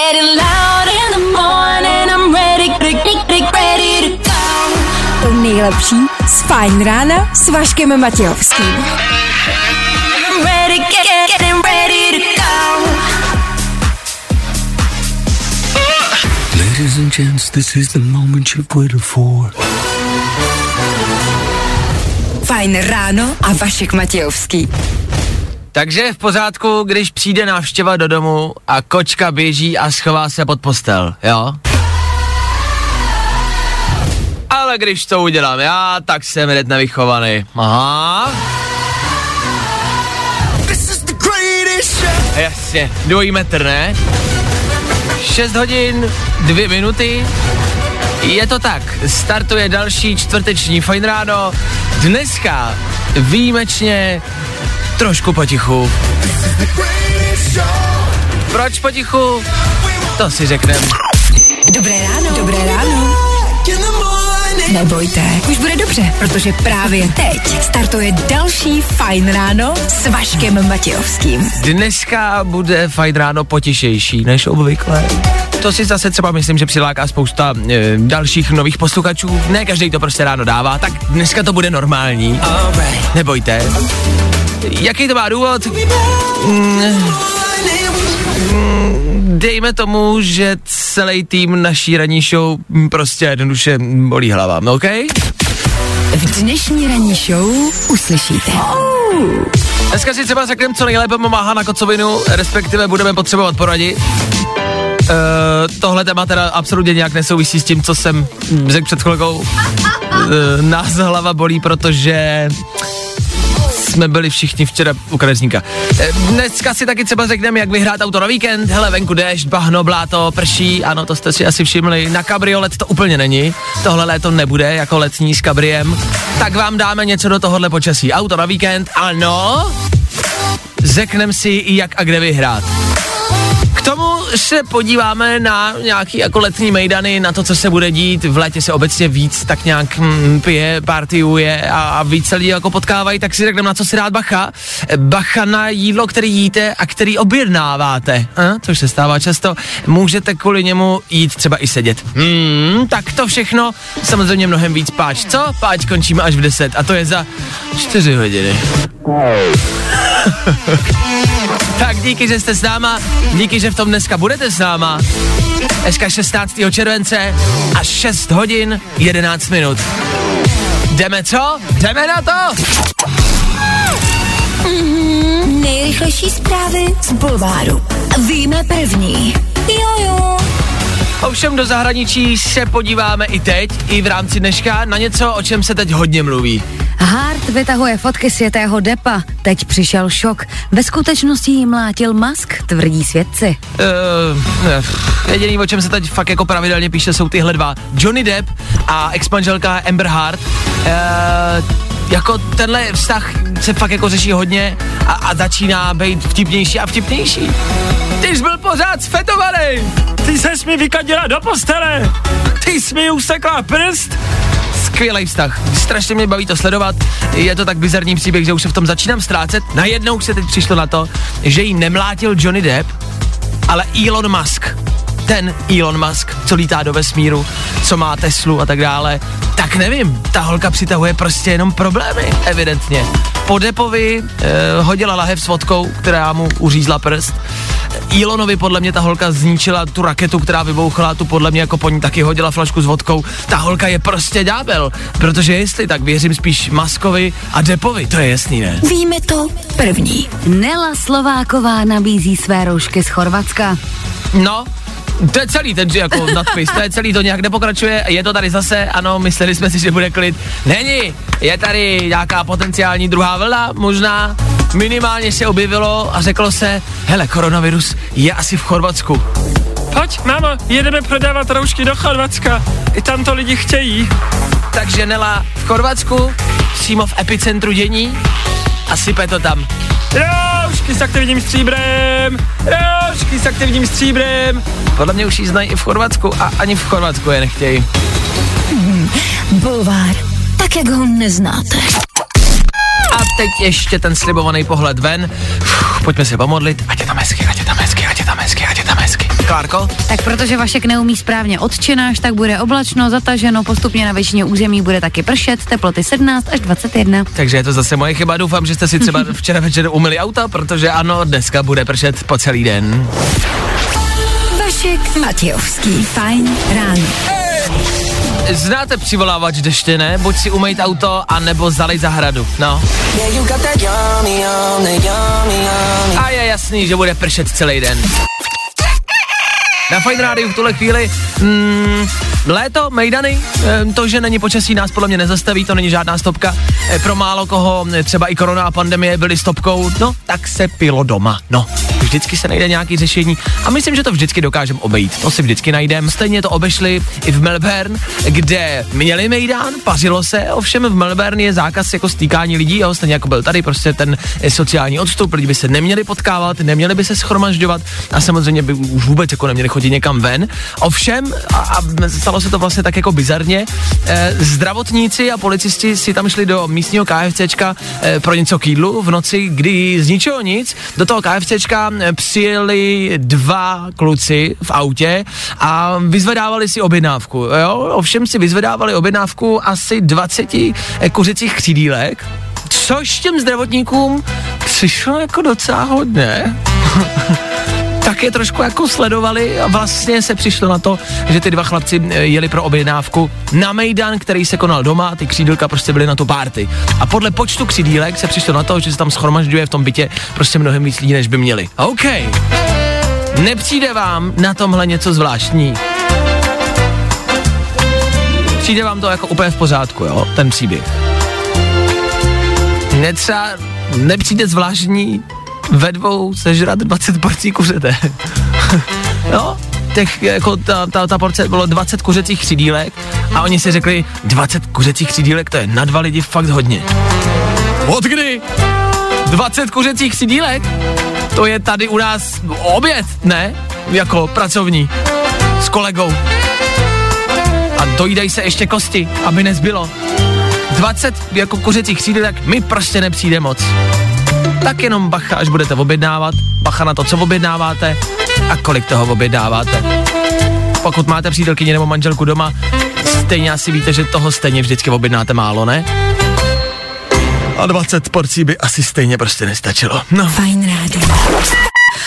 getting loud in the morning. I'm ready, ready, ready to go. To nejlepší z Fajn rána s Vaškem Matějovským. I'm ready, get, getting ready to go. Ladies and gents, this is the moment you've waited for. Fajn ráno a Vašek Matějovský. Takže je v pořádku, když přijde návštěva do domu a kočka běží a schová se pod postel, jo? Ale když to udělám já, tak jsem hned nevychovaný. Aha. Jasně, dvojí metr, ne? 6 hodin, 2 minuty. Je to tak, startuje další čtvrteční fajn ráno. Dneska výjimečně trošku potichu. Proč potichu? To si řekneme. Dobré ráno. Dobré ráno. Nebojte, už bude dobře, protože právě teď startuje další Fajn ráno s Vaškem Matějovským. Dneska bude fajn ráno potišejší než obvykle. To si zase třeba myslím, že přiláká spousta e, dalších nových posluchačů. Ne každý to prostě ráno dává, tak dneska to bude normální. Nebojte. Jaký to má důvod? Mm, mm, dejme tomu, že celý tým naší ranní show prostě jednoduše bolí hlava, OK? V dnešní ranní show uslyšíte. Dneska si třeba řekneme, co nejlépe pomáhá na kocovinu, respektive budeme potřebovat poradit. Uh, tohle téma teda absolutně nějak nesouvisí s tím, co jsem řekl před chvilkou. Uh, nás hlava bolí, protože jsme byli všichni včera u kadeřníka. Eh, Dneska si taky třeba řekneme, jak vyhrát auto na víkend. Hele, venku déšť, bahno, bláto, prší, ano, to jste si asi všimli. Na kabriolet to úplně není. Tohle léto nebude jako letní s kabriem. Tak vám dáme něco do tohohle počasí. Auto na víkend, ano. Řekneme si, jak a kde vyhrát. K tomu se podíváme na nějaký jako letní mejdany, na to, co se bude dít. V létě se obecně víc tak nějak hm, pije, partiuje a, a víc lidí jako potkávají, tak si řekneme, na co si dát bacha. Bacha na jídlo, který jíte a který objednáváte, a? což se stává často. Můžete kvůli němu jít třeba i sedět. Hmm, tak to všechno, samozřejmě mnohem víc páč. Co? Páč končíme až v 10 a to je za 4 hodiny. Tak díky, že jste s náma, díky, že v tom dneska budete s náma. Dneska 16. července a 6 hodin 11 minut. Jdeme co? Jdeme na to? Nejrychlejší zprávy z Bulváru. Víme první. Jojo. Ovšem do zahraničí se podíváme i teď, i v rámci dneška, na něco, o čem se teď hodně mluví. Hart vytahuje fotky světého Depa. Teď přišel šok. Ve skutečnosti jí mlátil Musk, tvrdí svědci. Uh, ne, jediný, o čem se teď fakt jako pravidelně píše, jsou tyhle dva. Johnny Depp a exmanželka Amber Hart. Uh, jako tenhle vztah se fakt jako řeší hodně a, a začíná být vtipnější a vtipnější. Ty jsi byl pořád sfetovaný! Ty ses mi vykadila do postele! Ty jsi mi usekla prst! Skvělý vztah. Strašně mě baví to sledovat. Je to tak bizarní příběh, že už se v tom začínám ztrácet. Najednou se teď přišlo na to, že jí nemlátil Johnny Depp, ale Elon Musk. Ten Elon Musk, co lítá do vesmíru, co má Teslu a tak dále. Tak nevím, ta holka přitahuje prostě jenom problémy, evidentně. Po Depovi eh, hodila lahev s vodkou, která mu uřízla prst. Elonovi podle mě ta holka zničila tu raketu, která vybouchla, tu podle mě jako po ní taky hodila flašku s vodkou. Ta holka je prostě ďábel, protože jestli tak věřím spíš Maskovi a Depovi, to je jasný, ne? Víme to první. Nela Slováková nabízí své roušky z Chorvatska. No, to je celý ten jako nadpis, to je celý, to nějak nepokračuje, je to tady zase, ano, mysleli jsme si, že bude klid. Není, je tady nějaká potenciální druhá vlna, možná, minimálně se objevilo a řeklo se, hele, koronavirus je asi v Chorvatsku. Pojď, mámo, jedeme prodávat roušky do Chorvatska. I tam to lidi chtějí. Takže Nela v Chorvatsku, přímo v epicentru dění a sype to tam. Roušky s aktivním stříbrem! Roušky s aktivním stříbrem! Podle mě už jí znají i v Chorvatsku a ani v Chorvatsku je nechtějí. Bulvár. Tak, jak ho neznáte. A teď ještě ten slibovaný pohled ven. Uf, pojďme se pomodlit, ať je tam hezky, ať je tam hezky, ať je tam hezky, ať je tam hezky. Klárko? Tak protože Vašek neumí správně odčenáš, tak bude oblačno, zataženo, postupně na většině území bude taky pršet, teploty 17 až 21. Takže je to zase moje chyba. Doufám, že jste si třeba včera večer umyli auta, protože ano, dneska bude pršet po celý den. Vašek Matějovský. Fajn ráno. Znáte přivolávač deště, ne? Buď si umejt auto, anebo zalej zahradu. No. A je jasný, že bude pršet celý den. Na Fine Rádiu v tuhle chvíli mm, léto, mejdany, to, že není počasí, nás podle mě nezastaví, to není žádná stopka. E, pro málo koho, e, třeba i korona a pandemie byly stopkou, no, tak se pilo doma, no. Vždycky se najde nějaký řešení a myslím, že to vždycky dokážeme obejít. To si vždycky najdeme. Stejně to obešli i v Melbourne, kde měli mejdán, pařilo se, ovšem v Melbourne je zákaz jako stýkání lidí, jo, stejně jako byl tady prostě ten e, sociální odstup, lidi by se neměli potkávat, neměli by se schromažďovat a samozřejmě by už vůbec jako neměli chodit někam ven. Ovšem, a, a stalo se to vlastně tak jako bizarně, eh, zdravotníci a policisti si tam šli do místního KFCčka eh, pro něco k jídlu v noci, kdy z ničeho nic do toho KFCčka přijeli dva kluci v autě a vyzvedávali si objednávku. Jo? Ovšem si vyzvedávali objednávku asi 20 eh, kuřecích křídílek, což těm zdravotníkům přišlo jako docela hodně. tak je trošku jako sledovali a vlastně se přišlo na to, že ty dva chlapci eh, jeli pro objednávku na Mejdan, který se konal doma, ty křídílka prostě byly na tu párty. A podle počtu křídílek se přišlo na to, že se tam schromažďuje v tom bytě prostě mnohem víc lidí, než by měli. OK. Nepřijde vám na tomhle něco zvláštní? Přijde vám to jako úplně v pořádku, jo, ten příběh. Netřeba, nepřijde zvláštní ve dvou sežrat 20 porcí kuřete. no, těch, jako ta, ta, ta porce bylo 20 kuřecích křídílek a oni si řekli, 20 kuřecích křídílek, to je na dva lidi fakt hodně. Od kdy? 20 kuřecích křídílek? To je tady u nás oběd, ne? Jako pracovní. S kolegou. A dojídají se ještě kosti, aby nezbylo. 20 jako kuřecích křídílek mi prostě nepřijde moc tak jenom bacha, až budete objednávat, bacha na to, co objednáváte a kolik toho objednáváte. Pokud máte přítelkyni nebo manželku doma, stejně asi víte, že toho stejně vždycky objednáte málo, ne? A 20 porcí by asi stejně prostě nestačilo. No. Fajn rádio.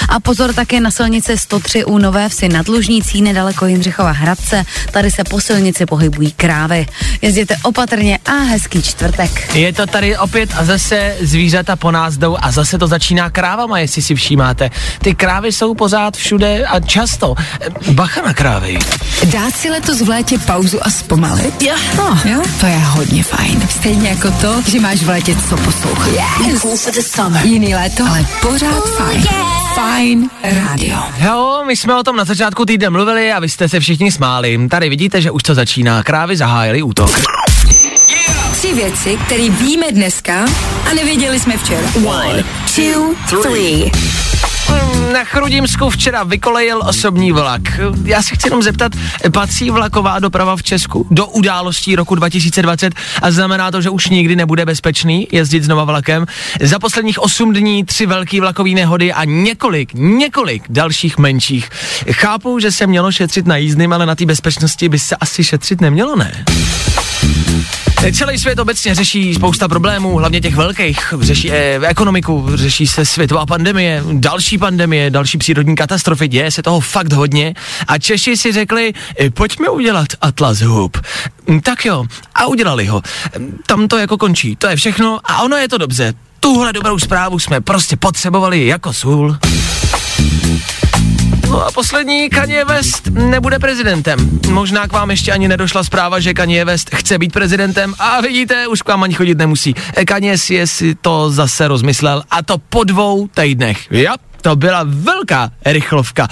A pozor také na silnici 103 u Nové vsi nad Lužnicí, nedaleko Jindřichova Hradce. Tady se po silnici pohybují krávy. Jezděte opatrně a hezký čtvrtek. Je to tady opět a zase zvířata po nás jdou a zase to začíná krávama, jestli si všímáte. Ty krávy jsou pořád všude a často. Bacha na krávy. Dát si letos v létě pauzu a zpomalit? Jo. No, jo, to je hodně fajn. Stejně jako to, že máš v létě co poslouchat. Yes. Jiný léto, ale pořád fajn. Fajn rádio. Jo, my jsme o tom na začátku týdne mluvili a vy jste se všichni smáli. Tady vidíte, že už to začíná. Krávy zahájily útok. Tři věci, které víme dneska a nevěděli jsme včera. One, two, three. Na Chrudimsku včera vykolejil osobní vlak. Já se chci jenom zeptat, patří vlaková doprava v Česku do událostí roku 2020 a znamená to, že už nikdy nebude bezpečný jezdit znova vlakem. Za posledních 8 dní tři velké vlakové nehody a několik, několik dalších menších. Chápu, že se mělo šetřit na jízdným, ale na té bezpečnosti by se asi šetřit nemělo, ne? Celý svět obecně řeší spousta problémů, hlavně těch velkých. Řeší eh, ekonomiku, řeší se světová pandemie, další pandemie, další přírodní katastrofy, děje se toho fakt hodně. A Češi si řekli, eh, pojďme udělat Atlas hub. Hm, Tak jo, a udělali ho. Hm, Tam to jako končí, to je všechno a ono je to dobře. Tuhle dobrou zprávu jsme prostě potřebovali jako sůl. No a poslední, Kanye West nebude prezidentem. Možná k vám ještě ani nedošla zpráva, že Kanye West chce být prezidentem a vidíte, už k vám ani chodit nemusí. Kanye si si to zase rozmyslel a to po dvou týdnech. Ja, to byla velká rychlovka.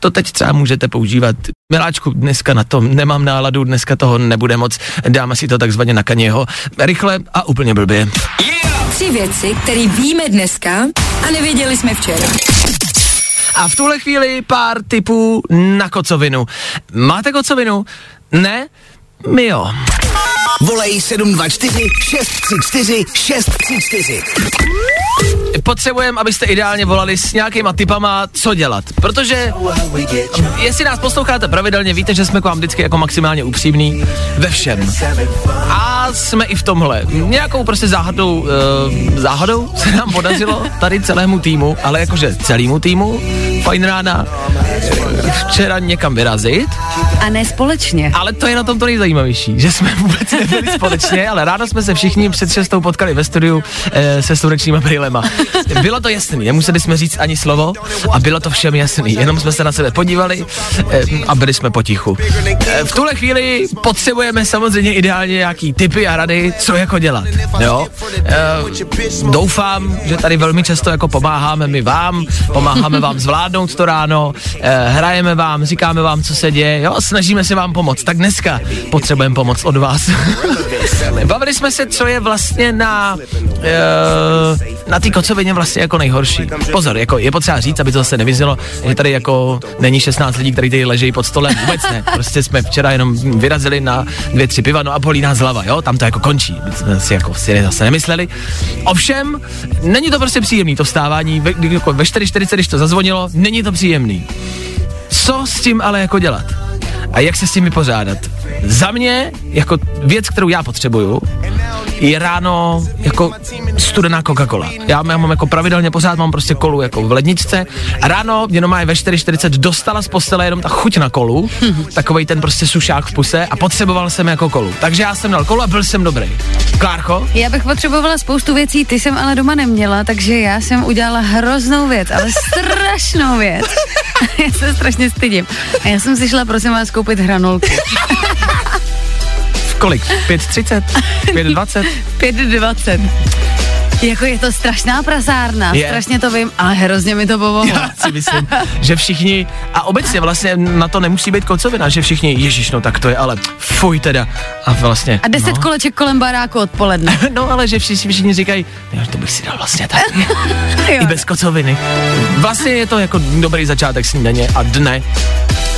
To teď třeba můžete používat. Miláčku, dneska na to nemám náladu, dneska toho nebude moc. Dáme si to takzvaně na Kanyeho. Rychle a úplně blbě. Tři věci, které víme dneska a nevěděli jsme včera. A v tuhle chvíli pár tipů na kocovinu. Máte kocovinu? Ne? My jo. Volej 724 634 634. potřebujeme, abyste ideálně volali s nějakýma typama, co dělat. Protože jestli nás posloucháte pravidelně, víte, že jsme k vám vždycky jako maximálně upřímní ve všem. A jsme i v tomhle. Nějakou prostě záhadou, uh, záhadou se nám podařilo tady celému týmu, ale jakože celému týmu, fajn rána, eh, včera někam vyrazit, A ne společně. ale to je na tom to nejzajímavější, že jsme vůbec nebyli společně, ale ráno jsme se všichni před šestou potkali ve studiu e, se slunečníma brýlema. Bylo to jasný, nemuseli jsme říct ani slovo a bylo to všem jasný, jenom jsme se na sebe podívali e, a byli jsme potichu. E, v tuhle chvíli potřebujeme samozřejmě ideálně nějaký tipy a rady, co jako dělat. Jo? E, doufám, že tady velmi často jako pomáháme my vám, pomáháme vám zvládnout to ráno, hrajeme vám, říkáme vám, co se děje, jo, snažíme se vám pomoct. Tak dneska potřebujeme pomoc od vás. Bavili jsme se, co je vlastně na, na té kocovině vlastně jako nejhorší. Pozor, jako je potřeba říct, aby to zase nevyznělo, že tady jako není 16 lidí, kteří tady ležejí pod stolem, vůbec ne. Prostě jsme včera jenom vyrazili na dvě, tři piva, no a bolí nás hlava, jo, tam to jako končí. Jsme si jako si zase nemysleli. Ovšem, není to prostě příjemný to vstávání, ve, jako ve 4.40, když to zazvonilo, není to příjemný. Co s tím ale jako dělat? A jak se s tím vypořádat? Za mě, jako věc, kterou já potřebuju, je ráno jako studená Coca-Cola. Já mám jako pravidelně pořád mám prostě kolu jako v ledničce a ráno jenom má ve 4.40 dostala z postele jenom ta chuť na kolu, takovej ten prostě sušák v puse a potřeboval jsem jako kolu. Takže já jsem dal kolu a byl jsem dobrý. Klárko? Já bych potřebovala spoustu věcí, ty jsem ale doma neměla, takže já jsem udělala hroznou věc, ale strašnou věc. já se strašně stydím. A já jsem si šla, prosím vás, koupit hranolky. Kolik? 5.30? 5.20? 5,20. Jako je to strašná prasárna, Je. strašně to vím, ale hrozně mi to pomohlo. Já si myslím, že všichni, a obecně vlastně na to nemusí být kocovina, že všichni, ježiš, no tak to je ale fuj teda. A vlastně, A deset no. koleček kolem baráku odpoledne. No ale že všichni, všichni říkají, jo, to bych si dal vlastně tak. I bez kocoviny. Vlastně je to jako dobrý začátek snídaně a dne.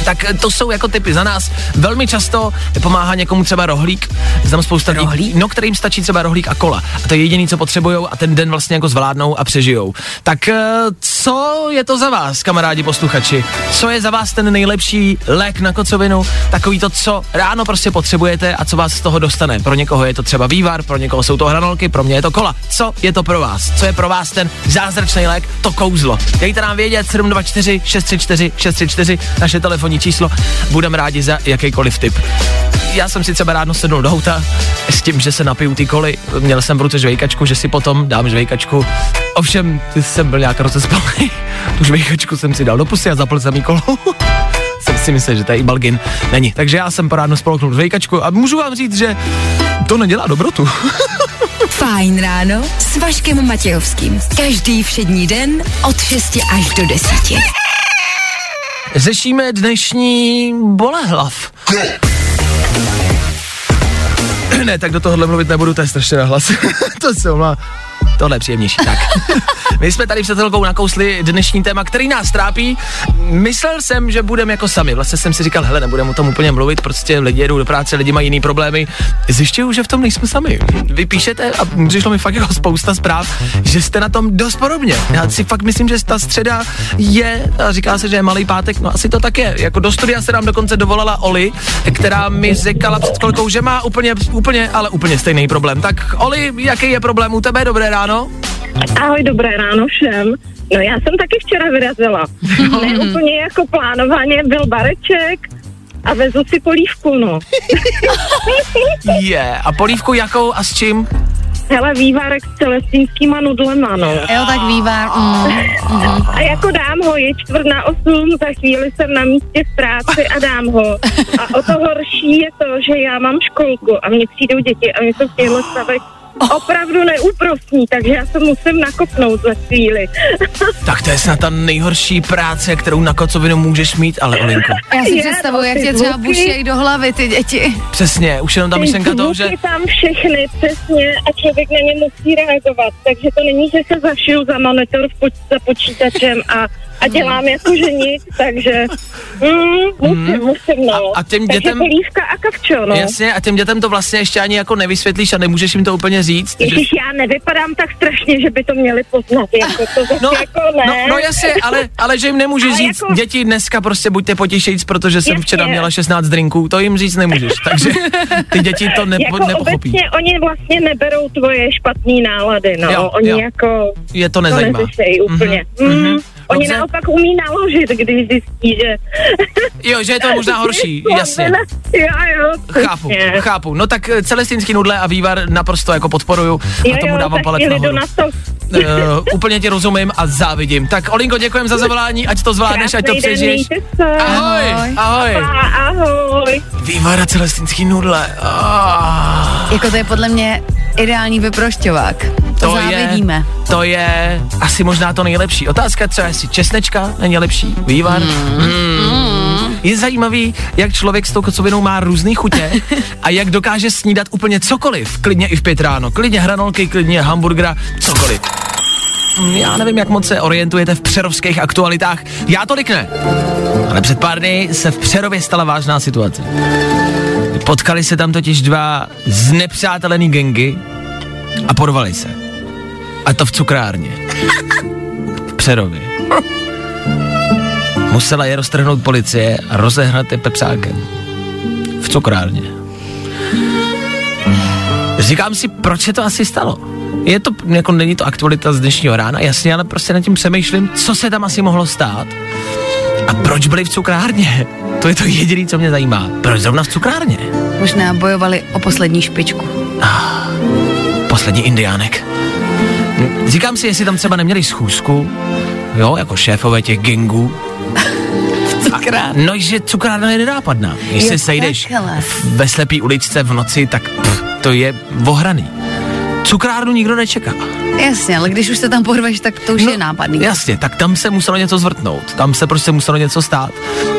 Tak to jsou jako typy za nás. Velmi často pomáhá někomu třeba rohlík. Znám spousta lidí, Rohlík? no kterým stačí třeba rohlík a kola. A to je jediný, co potřebují a ten den vlastně jako zvládnou a přežijou. Tak eh, co je to za vás, kamarádi posluchači? Co je za vás ten nejlepší lék na kocovinu? Takový to, co ráno prostě potřebujete a co vás z toho dostane. Pro někoho je to třeba vývar, pro někoho jsou to hranolky, pro mě je to kola. Co je to pro vás? Co je pro vás ten zázračný lék, to kouzlo? Dejte nám vědět 724 634 634 naše telefonní číslo. Budeme rádi za jakýkoliv tip. Já jsem si třeba ráno sednul do auta s tím, že se napiju ty koly. Měl jsem v ruce žvejkačku, že si potom dám žvejkačku. Ovšem, jsem byl nějak rozespalý. Tu žvejkačku jsem si dal do pusy a zapl jsem jí kolo. jsem si myslel, že to i balgin. Není. Takže já jsem po ráno spolknul žvejkačku a můžu vám říct, že to nedělá dobrotu. Fajn ráno s Vaškem Matějovským. Každý všední den od 6 až do 10. Řešíme dnešní bolehlav. Ne, tak do tohohle mluvit nebudu, to je strašně nahlas. to se omlá. Tohle je příjemnější. Tak. My jsme tady před chvilkou nakousli dnešní téma, který nás trápí. Myslel jsem, že budeme jako sami. Vlastně jsem si říkal, hele, nebudeme o tom úplně mluvit, prostě lidi jedou do práce, lidi mají jiný problémy. Zjišťuju, že v tom nejsme sami. Vy píšete a přišlo mi fakt jako spousta zpráv, že jste na tom dost podobně. Já si fakt myslím, že ta středa je, a říká se, že je malý pátek, no asi to tak je. Jako do studia se nám dokonce dovolala Oli, která mi říkala před chvilkou, že má úplně, úplně, ale úplně stejný problém. Tak Oli, jaký je problém u tebe? Dobré ráno. Ahoj, dobré ráno všem. No já jsem taky včera vyrazila. Ne úplně jako plánovaně, byl bareček a vezl si polívku, no. Je. Yeah. A polívku jakou a s čím? Hele, vývarek s celestínskýma nudlema, no. Jo, tak vývar. Mm. A jako dám ho, je čtvrt na osm, za chvíli jsem na místě v práci a dám ho. A o to horší je to, že já mám školku a mně přijdou děti a mě jsou v těchto stavech opravdu neúprostní, takže já se musím nakopnout za chvíli. Tak to je snad ta nejhorší práce, kterou na kocovinu můžeš mít, ale Olinko. Já si Je, představuji, jak tě třeba buštějí do hlavy ty děti. Přesně, už jenom ta myšlenka toho, že... tam všechny, přesně, a člověk na ně musí reagovat. Takže to není, že se zašiju za monitor v poč- za počítačem a a dělám jako že nic, takže mm, musím, musím, no. A- a těm takže dětem- polívka a kavčo, no. Jasně, a těm dětem to vlastně ještě ani jako nevysvětlíš a nemůžeš jim to úplně říct. že- Ježiš, já nevypadám tak strašně, že by to měli poznat, jako to zase No, jako ne. no, no jasně, ale, ale že jim nemůžeš Ale říct, jako- děti dneska prostě buďte potěšejc, protože jsem Jasně. včera měla 16 drinků, to jim říct nemůžeš, takže ty děti to nepo, jako nepochopí. obecně oni vlastně neberou tvoje špatné nálady, no. Jo, oni jo. jako Je to to nezajímá. neřešejí úplně. Mhm, Mm, mhm. Oni Dobře. naopak umí naložit, když zjistí, že... Jo, že je to možná horší, jasně. Jo, jo, Chápu, přesně. chápu. No tak eh, celestinský nudle a vývar naprosto jako podporuju Jo, a tomu jo, dávám palec nahoru. na to. Uh, úplně ti rozumím a závidím. Tak Olinko, děkujem za zavolání, ať to zvládneš, ať to přežiješ. Ahoj, ahoj. Ahoj. Vývar a celestinský nudle. Ah. Jako to je podle mě ideální vyprošťovák. To, to závidíme. je, to je asi možná to nejlepší. Otázka třeba, jestli česnečka není lepší, vývar. Mm. Je zajímavý, jak člověk s tou kocovinou má různý chutě a jak dokáže snídat úplně cokoliv. Klidně i v pět ráno, klidně hranolky, klidně hamburgera, cokoliv. Mm, Já nevím, jak moc se orientujete v přerovských aktualitách. Já tolik ne. Ale před pár dny se v Přerově stala vážná situace. Potkali se tam totiž dva znepřátelený gengy a porvali se. A to v cukrárně. V Přerově. Musela je roztrhnout policie a rozehnat je pepřákem. V cukrárně. Říkám si, proč se to asi stalo? Je to, jako není to aktualita z dnešního rána, jasně, ale prostě nad tím přemýšlím, co se tam asi mohlo stát. A proč byli v cukrárně? To je to jediné, co mě zajímá. Proč zrovna v cukrárně? Možná bojovali o poslední špičku. Poslední indiánek. Říkám si, jestli tam třeba neměli schůzku, jo, jako šéfové těch gangů. Cukrárně. No, že cukrárna je nenápadná. Jestli Jo, sejdeš takhle. v- ve slepý uličce v noci, tak pff, to je ohraný. Cukrárnu nikdo nečeká. Jasně, ale když už se tam porveš, tak to už je nápadný. Jasně, tak tam se muselo něco zvrtnout. Tam se prostě muselo něco stát.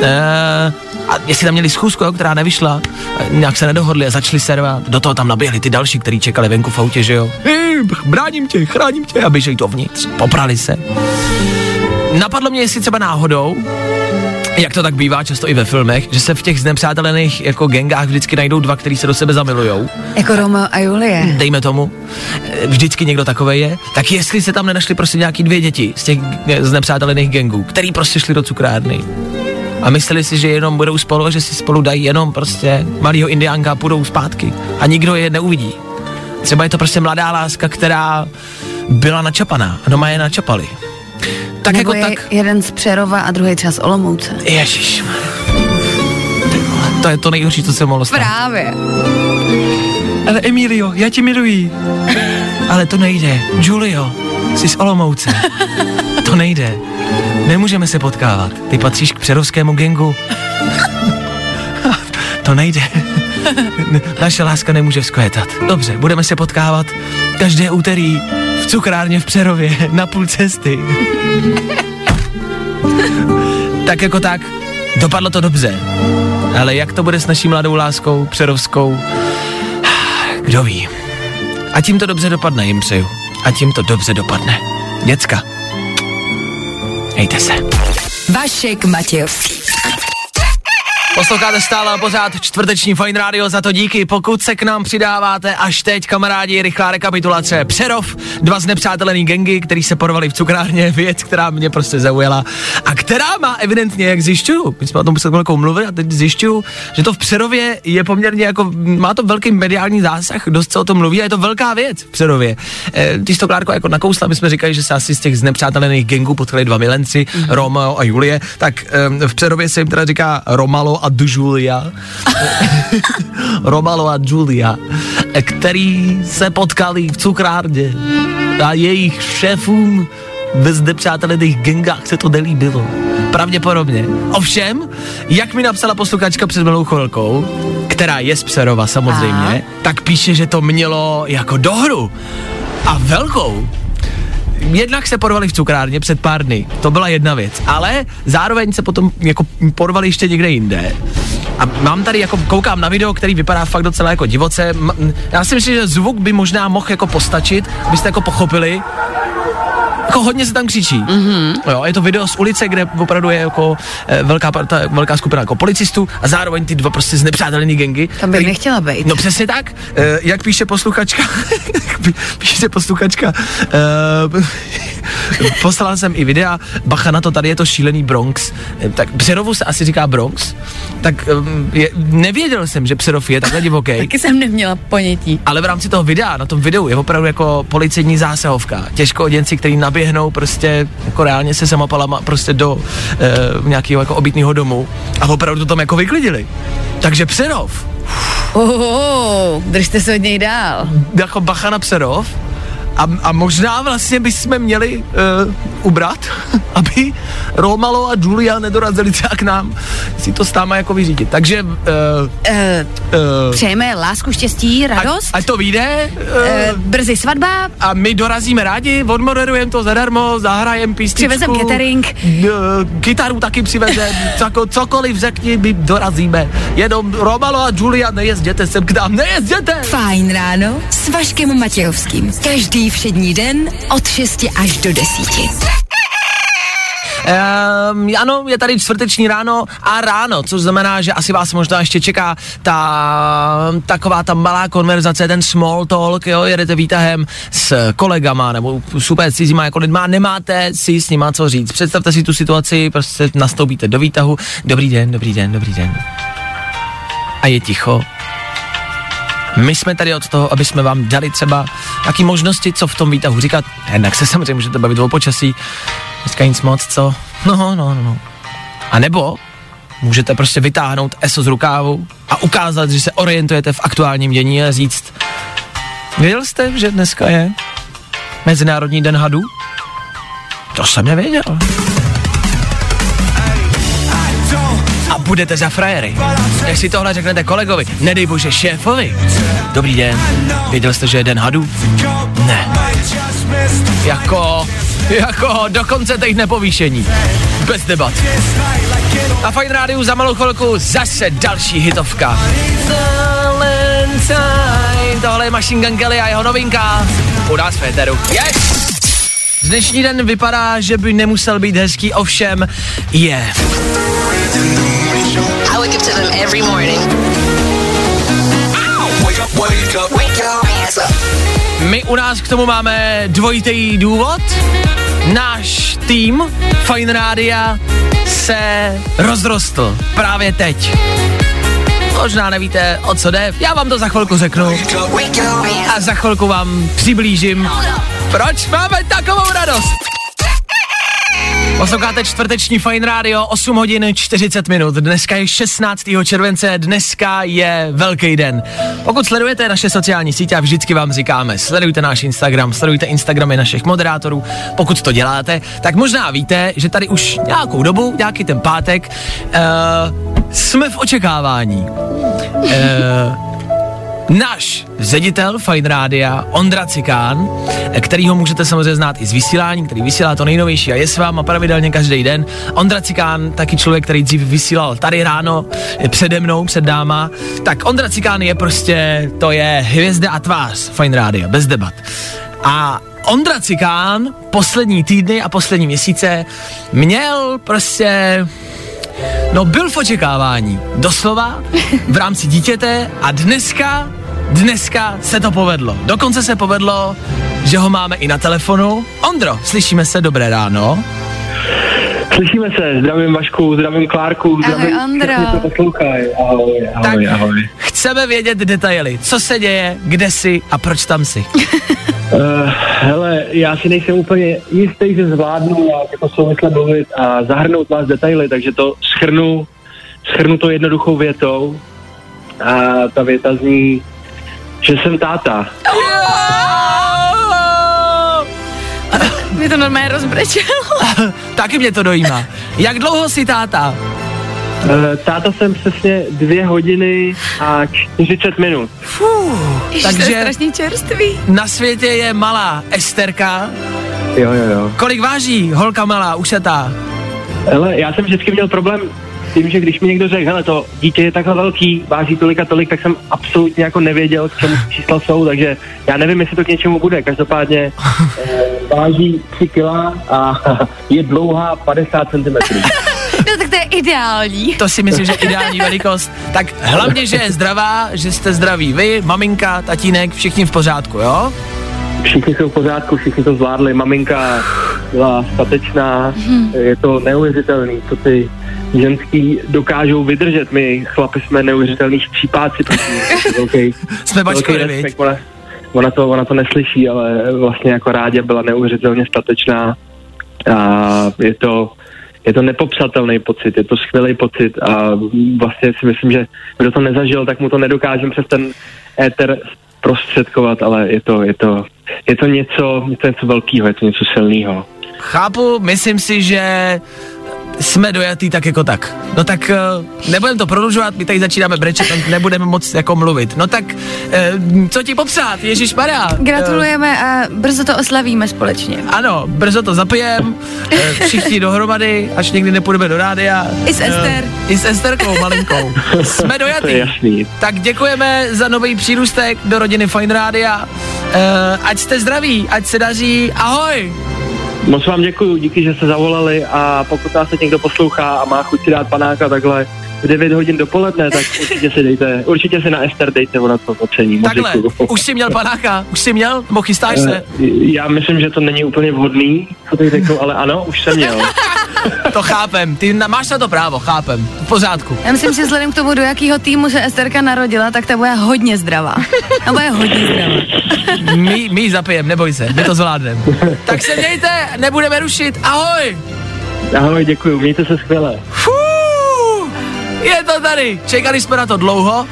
E, a jestli tam měli schůzku, jo, která nevyšla, e, nějak se nedohodli a začali servat, do toho tam naběhli ty další, kteří čekali venku v autě, že jo. Hej, bráním tě, chráním tě a běželi dovnitř. Poprali se. Napadlo mě, jestli třeba náhodou, jak to tak bývá často i ve filmech, že se v těch znepřátelených jako gengách vždycky najdou dva, kteří se do sebe zamilujou Jako Romeo a Julie. dejme tomu, vždycky někdo takovej je, tak jestli se tam nenašly prostě nějaký dvě děti z těch eh, z nepřátelených gangů, který prostě šli do cukrárny a mysleli si, že jenom budou spolu že si spolu dají jenom prostě malýho indiánka a půjdou zpátky a nikdo je neuvidí. Třeba je to prostě mladá láska, která byla načapaná a doma je načapali. Tak Nebo jako je tak, jeden z Přerova a druhý třeba z Olomouce. ježiš. To je to nejhorší, co se mohlo stát. Právě. Ale Emilio, já tě miluji. Ale to nejde. Julio, jsi z Olomouce. To nejde. Nemůžeme se potkávat. Ty patříš k přerovskému gengu. To nejde. Naše láska nemůže vzkvétat. Dobře, budeme se potkávat každé úterý v cukrárně v Přerově na půl cesty. tak jako tak, dopadlo to dobře. Ale jak to bude s naší mladou láskou, přerovskou, kdo ví. A tím to dobře dopadne, jim přeju. A tím to dobře dopadne. Děcka. Hejte se. Vašek Matějovský. Posloucháte stále a pořád čtvrteční Fine Radio, za to díky. Pokud se k nám přidáváte až teď, kamarádi, rychlá rekapitulace. Přerov, dva znepřátelený gengy, který se porvali v cukrárně, věc, která mě prostě zaujala a která má evidentně, jak zjišťuju, my jsme o tom před chvilkou mluvili a teď zjišťuju, že to v Přerově je poměrně jako, má to velký mediální zásah, dost se o tom mluví a je to velká věc v Přerově. E, ty jsi to Klárko jako nakousla, my jsme říkali, že se asi z těch znepřátelených gengů potkali dva milenci, mm-hmm. Romeo a Julie, tak e, v Přerově se jim teda říká Romalo a Julia. Romalo a Julia, který se potkali v cukrárně a jejich šéfům ve znepřátelených gengách se to nelíbilo. Pravděpodobně. Ovšem, jak mi napsala posluchačka před malou chvilkou, která je z Pserova samozřejmě, Aha. tak píše, že to mělo jako dohru. A velkou. Jednak se porvali v cukrárně před pár dny, to byla jedna věc, ale zároveň se potom jako porvali ještě někde jinde. A mám tady jako, koukám na video, který vypadá fakt docela jako divoce. Já si myslím, že zvuk by možná mohl jako postačit, abyste jako pochopili, Jako hodně se tam křičí. Mm-hmm. Jo, je to video z ulice, kde opravdu je jako eh, velká, parta, velká skupina jako policistů a zároveň ty dva prostě znepřátelený gengy. Tam bych nechtěla být. No přesně tak. Eh, jak píše posluchačka, píše posluchačka, eh, poslala jsem i videa, bacha na to, tady je to šílený Bronx. Eh, tak Přerovu se asi říká Bronx. Tak eh, je, nevěděl jsem, že Přerov je takhle divoký. Taky jsem neměla ponětí. Ale v rámci toho videa, na tom videu je opravdu jako policejní zásahovka. Těžko oděnci, kteří naběhnou prostě jako reálně se samopalama prostě do e, nějakého jako obytného domu a opravdu to tam jako vyklidili. Takže Přerov, Oh, držte se od něj dál. jako bacha na Přerov a, a možná vlastně bychom měli uh, ubrat, aby Romalo a Julia nedorazili třeba k nám si to s náma jako vyřídit. Takže uh, Uh, uh, přejeme lásku, štěstí, radost. ať to vyjde uh, Uh, brzy svatba, a my dorazíme rádi, odmoderujeme to zadarmo, zahrajeme písničku. Přivezem catering. Uh, kytaru taky přivezem, coko, cokoliv řekni, my dorazíme. Jenom Romalo a Julia, nejezděte sem k nám, nejezděte! Fajn ráno s Vaškem Matějovským. Každý všední den od 6 až do 10. Um, ano, je tady čtvrteční ráno a ráno, což znamená, že asi vás možná ještě čeká ta taková ta malá konverzace, ten small talk, jo, jedete výtahem s kolegama nebo super cizíma jako lidma, nemáte si s nima co říct. Představte si tu situaci, prostě nastoupíte do výtahu, dobrý den, dobrý den, dobrý den. A je ticho. My jsme tady od toho, aby jsme vám dali třeba nějaké možnosti, co v tom výtahu říkat. Jednak se samozřejmě můžete bavit o počasí, dneska nic moc, co? No, no, no, no. A nebo můžete prostě vytáhnout ESO z rukávu a ukázat, že se orientujete v aktuálním dění a říct, věděl jste, že dneska je Mezinárodní den hadů? To jsem nevěděl. Budete za frajery. Jak si tohle řeknete kolegovi, nedej bože šéfovi. Dobrý den, věděl jste, že je den hadů? Ne. Jako, jako dokonce teď nepovýšení. Bez debat. Na Fine Rádiu za malou chvilku zase další hitovka. Tohle je Machine Gun Kelly a jeho novinka. U nás v Féteru. Yes! Dnešní den vypadá, že by nemusel být hezký, ovšem je. I wake up to them every morning. Wake your ass up. My u nás k tomu máme dvojitý důvod. Náš tým Fine Rádia se rozrostl právě teď. Možná nevíte, o co jde, já vám to za chvilku řeknu a za chvilku vám přiblížím, proč máme takovou radost. Posloucháte čtvrteční Fine Radio, 8 hodin 40 minut. Dneska je 16. července, dneska je velký den. Pokud sledujete naše sociální sítě, vždycky vám říkáme, sledujte náš Instagram, sledujte Instagramy našich moderátorů. Pokud to děláte, tak možná víte, že tady už nějakou dobu, nějaký ten pátek, uh, jsme v očekávání. Uh, Náš ředitel Fine Rádia, Ondra Cikán, kterýho můžete samozřejmě znát i z vysílání, který vysílá to nejnovější a je s váma pravidelně každý den. Ondra Cikán, taky člověk, který dřív vysílal tady ráno, přede mnou, před dáma. Tak Ondra Cikán je prostě, to je hvězda a tvář Fine Rádia, bez debat. A Ondra Cikán poslední týdny a poslední měsíce měl prostě No byl v očekávání, doslova, v rámci dítěte a dneska, dneska se to povedlo. Dokonce se povedlo, že ho máme i na telefonu. Ondro, slyšíme se, dobré ráno. Slyšíme se, zdravím Vašku, zdravím Klárku, zdravím Ondro. všechny, co poslouchají. Ahoj, ahoj, Tak. ahoj. Chceme vědět detaily, co se děje, kde jsi a proč tam jsi. Uh, hele, já si nejsem úplně jistý, že zvládnu nějak jako souvisle mluvit a zahrnout vás detaily, takže to schrnu, schrnu to jednoduchou větou a ta věta zní, že jsem táta. Mě to normálně rozbrečelo. Taky mě to dojímá. Jak dlouho jsi táta? Uh, táta jsem přesně dvě hodiny a 40 minut. Ježiš, to je Takže strašně čerstvý. na světě je malá Esterka. Jo, jo, jo. Kolik váží holka malá, ušetá? Hele, já jsem vždycky měl problém tím, že když mi někdo řekl, hele, to dítě je takhle velký, váží tolik a tolik, tak jsem absolutně jako nevěděl, k čemu čísla jsou, takže já nevím, jestli to k něčemu bude. Každopádně eh, váží 3 kila a je dlouhá 50 cm. No tak to je ideální. To si myslím, že je ideální velikost. Tak hlavně, že je zdravá, že jste zdraví vy, maminka, tatínek, všichni v pořádku, jo? Všichni jsou v pořádku, všichni to zvládli, maminka byla statečná, je to neuvěřitelný, co ty ženský dokážou vydržet. My chlapi jsme neuvěřitelní štípáci, protože velký, Jsme velký bačkovi, respekt. Ona, ona, to, ona to neslyší, ale vlastně jako rádě byla neuvěřitelně statečná a je to, je to nepopsatelný pocit, je to skvělý pocit a vlastně si myslím, že kdo to nezažil, tak mu to nedokážem přes ten éter prostředkovat, ale je to, je to, je to něco, je to něco velkého, je to něco silného. Chápu, myslím si, že jsme dojatý tak jako tak. No tak uh, nebudeme to prodlužovat, my tady začínáme brečet, tak nebudeme moc jako mluvit. No tak, uh, co ti popsat, Ježíš Maria? Gratulujeme a brzo to oslavíme společně. ano, brzo to zapijem, eh, všichni dohromady, až někdy nepůjdeme do rádia. I s Ester. Eh, I s Esterkou malinkou. Jsme dojatý. jasný. Tak děkujeme za nový přírůstek do rodiny Fine Rádia. Uh, ať jste zdraví, ať se daří. Ahoj! Moc vám děkuji, díky, že jste zavolali a pokud nás někdo poslouchá a má chuť si dát panáka takhle v 9 hodin dopoledne, tak určitě si dejte, určitě si na Ester dejte, ona to ocení. Takhle, už jsi měl panáka? Už jsi měl? Nebo chystáš se? Eh, Já myslím, že to není úplně vhodný, co teď řekl, ale ano, už jsem měl. To chápem, ty na, máš na to právo, chápem. V pořádku. Já myslím, že vzhledem k tomu, do jakého týmu se Esterka narodila, tak ta bude hodně zdravá. Ta bude hodně zdravá. My, my ji zapijem, neboj se, my to zvládneme. Tak se mějte, nebudeme rušit, ahoj! Ahoj, děkuji, mějte se skvěle. Fuu, je to tady. Čekali jsme na to dlouho.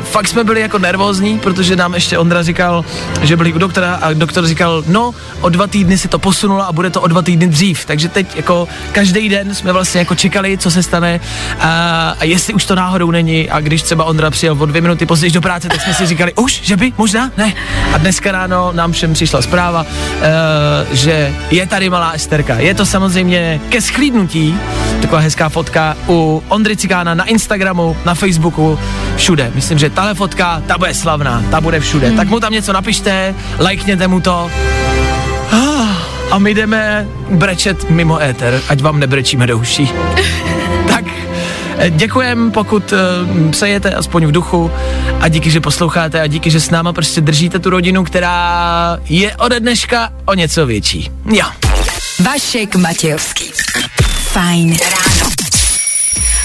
Fakt jsme byli jako nervózní, protože nám ještě Ondra říkal, že byli u doktora a doktor říkal, no, o dva týdny se to posunulo a bude to o dva týdny dřív. Takže teď jako každý den jsme vlastně jako čekali, co se stane a, a jestli už to náhodou není. A když třeba Ondra přijel o dvě minuty později do práce, tak jsme si říkali, už, že by, možná, ne. A dneska ráno nám všem přišla zpráva, uh, že je tady malá Esterka. Je to samozřejmě ke schlídnutí, taková hezká fotka u Ondry Cikána na Instagramu, na Facebooku, všude. Myslím, že tahle fotka, ta bude slavná, ta bude všude. Hmm. Tak mu tam něco napište, lajkněte mu to. Ah, A my jdeme brečet mimo éter, ať vám nebrečíme do uší. tak eh, děkujem, pokud uh, přejete aspoň v duchu a díky, že posloucháte a díky, že s náma prostě držíte tu rodinu, která je ode dneška o něco větší. Jo. Vašek Matějovský. Fajn ráno.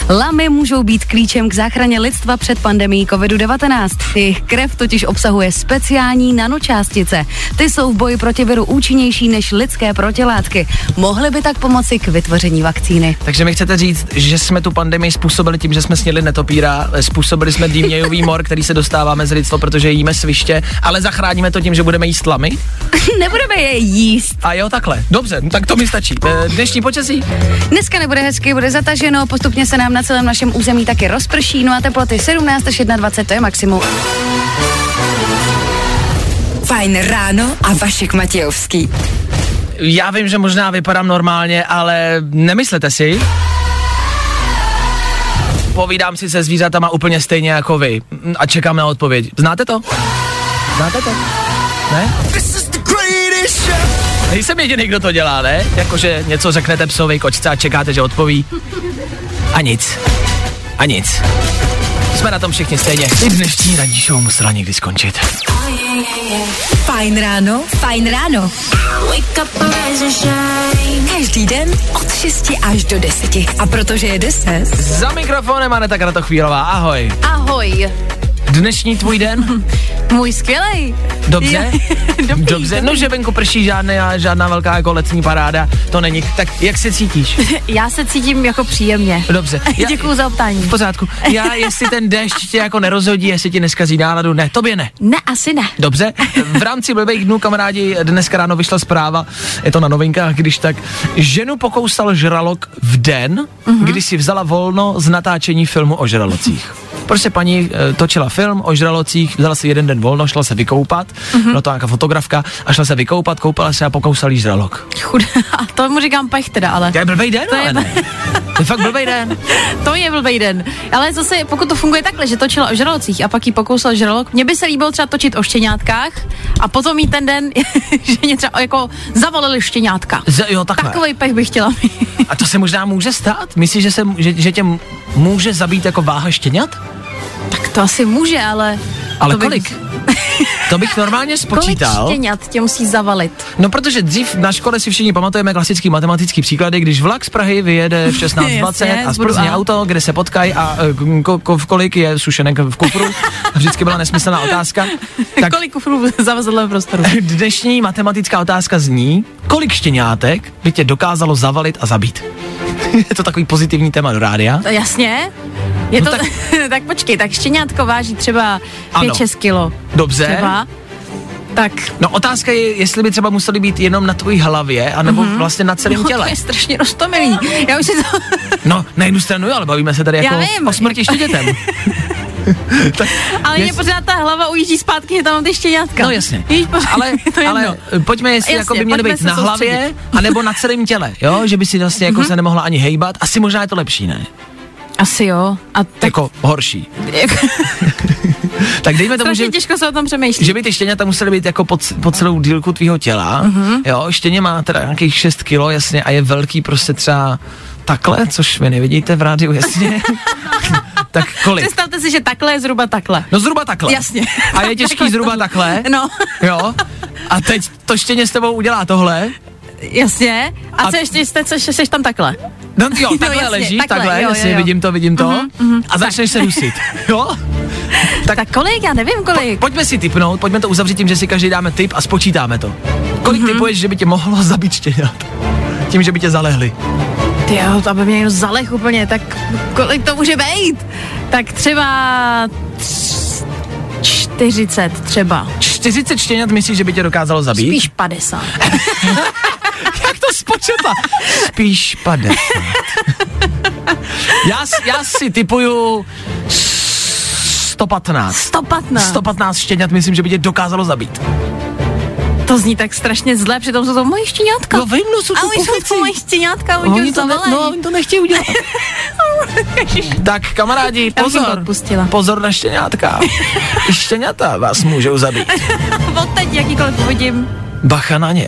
Lamy můžou být klíčem k záchraně lidstva před pandemí COVID-19. Jejich krev totiž obsahuje speciální nanočástice. Ty jsou v boji proti viru účinnější než lidské protilátky. Mohly by tak pomoci k vytvoření vakcíny. Takže mi chcete říct, že jsme tu pandemii způsobili tím, že jsme sněli netopíra, způsobili jsme dýmějový mor, který se dostává mezi lidstvo, protože jíme sviště, ale zachráníme to tím, že budeme jíst lamy? Nebudeme je jíst. A jo, takhle. Dobře, tak to mi stačí. Eh, Dnešní počasí? Dneska nebude hezky, bude zataženo, postupně se nám na celém našem území taky rozprší, no a teploty 17 až 21, to je maximum. Fajn ráno a Vašek Matějovský. Já vím, že možná vypadám normálně, ale nemyslete si? Povídám si se zvířatama úplně stejně jako vy a čekám na odpověď. Znáte to? Znáte to? Ne? Nejsem jediný, kdo to dělá, ne? Jakože něco řeknete psovi, kočce a čekáte, že odpoví. A nic. A nic. Jsme na tom všichni stejně. I dnešní ranní show musela někdy skončit. Fajn ráno, fajn ráno. Wake up and rise and shine. Každý den od 6 až do 10. A protože je 10, Za mikrofonem Aneta Kratochvílová, ahoj. Ahoj, Dnešní tvůj den? můj skvělej. Dobře? Dobrý, Dobře, no že venku prší žádná, žádná velká jako letní paráda, to není. Tak jak se cítíš? Já se cítím jako příjemně. Dobře. Já, Děkuji za optání. v pořádku. Já, jestli ten déšť tě jako nerozhodí, jestli ti neskazí náladu, ne, tobě ne. Ne, asi ne. Dobře, v rámci blbých dnů, kamarádi, dneska ráno vyšla zpráva, je to na novinkách, když tak, ženu pokousal žralok v den, mm-hmm. kdy si vzala volno z natáčení filmu o žralocích. Prostě paní e, točila film o žralocích, vzala si jeden den volno, šla se vykoupat, Mhm. mm-hmm. byla to nějaká fotografka, a šla se vykoupat, koupala se a pokousal jí žralok. Chudá, to mu říkám pech teda, ale. To je blbej den, To je- ale ne. To je fakt blbej den. To je blbý den. Ale zase, pokud to funguje takhle, že točila o žralocích a pak jí pokousal žralok, mně by se líbilo třeba točit o štěňátkách a potom mít ten den, že mě třeba jako zavolili štěňátka. Z, jo, takhle. Takový pech bych chtěla mít. A to se možná může stát? Myslíš, že, se, že, že tě m- může zabít jako váha štěňat? tak to asi může, ale... Ale to bych- kolik? To bych normálně spočítal. Kolik štěňat tě musí zavalit? No protože dřív na škole si všichni pamatujeme klasický matematický příklady, když vlak z Prahy vyjede v 16.20 Jasně, a z Plzně auto, kde se potkají a e, ko, ko, v kolik je sušenek v kufru. Vždycky byla nesmyslná otázka. Tak Kolik kufrů zavazadlového prostoru? dnešní matematická otázka zní, kolik štěňátek by tě dokázalo zavalit a zabít? je to takový pozitivní téma do rádia. To jasně. Je No to, tak- tak... počkej, tak štěňátko váží třeba Ano. 5-6 kilo. Dobře. Třeba. Tak No otázka je, jestli by třeba museli být jenom na tvojí hlavě, anebo mm-hmm. vlastně na celém no, to těle. je strašně roztomilý. Já už si to... No, na jednu stranu jo, ale bavíme se tady Já jako vím. o smrti štědětem. tak, Ale mě jest- pořád ta hlava ujíždí zpátky, že tam mám ty štěňátka. No jasně. Víš, pořád, Ale, to ale jedno. pojďme, jestli Jasně, jako by měly být na hlavě, anebo na celém těle, jo? Že by si vlastně jako se nemohla ani hejbat. Asi možná je to lepší, ne? Asi jo. A tak Jako horší. Tak dejme tomu, že, strašně těžko se o tom přemýšlí. že by ty štěňata musely být jako po, po celou dílku tvýho těla. Mhm. Jo, štěně má teda nějakých 6 kilo, jasně, a je velký prostě třeba takhle, což vy nevidíte v rádiu, jasně. tak kolik? Představte si, že takhle je zhruba takhle. No zhruba takhle. Jasně. A je těžký zhruba takhle. No, Jo. A teď to štěně s tebou udělá tohle. Jasně. A, A- co ještě jste, co, jsi tam takhle? No jo, takhle jasně, leží, takhle, takhle, jo, jasně, jo, jo. vidím to, vidím to. A začneš se dusit. Jo? Tak, tak kolik? Já nevím kolik. Pojďme si typnout, pojďme to uzavřít tím, že si každý dáme tip a spočítáme to. Kolik Mhm. typuješ, že by tě mohlo zabít štěňat? Tím, že by tě zalehli. Ty jo, to aby mě někdo zalech úplně, tak kolik to může být? Tak třeba tř- 40 třeba. 40 štěňat myslíš, že by tě dokázalo zabít? Spíš 50. Jak to spočetla? Spíš 50. já, já si typuju 115. 115. 115 štěňat myslím, že by tě dokázalo zabít. To zní tak strašně zle, přitom jsou to moje štěňátka. No vím, no jsou to oni jsou to moje štěňátka, oni, Oni tě to, ne, no, oni to nechtějí udělat. tak kamarádi, pozor. Pozor na štěňátka. Štěňata vás můžou zabít. Od teď jakýkoliv uvidím. Bacha na ně.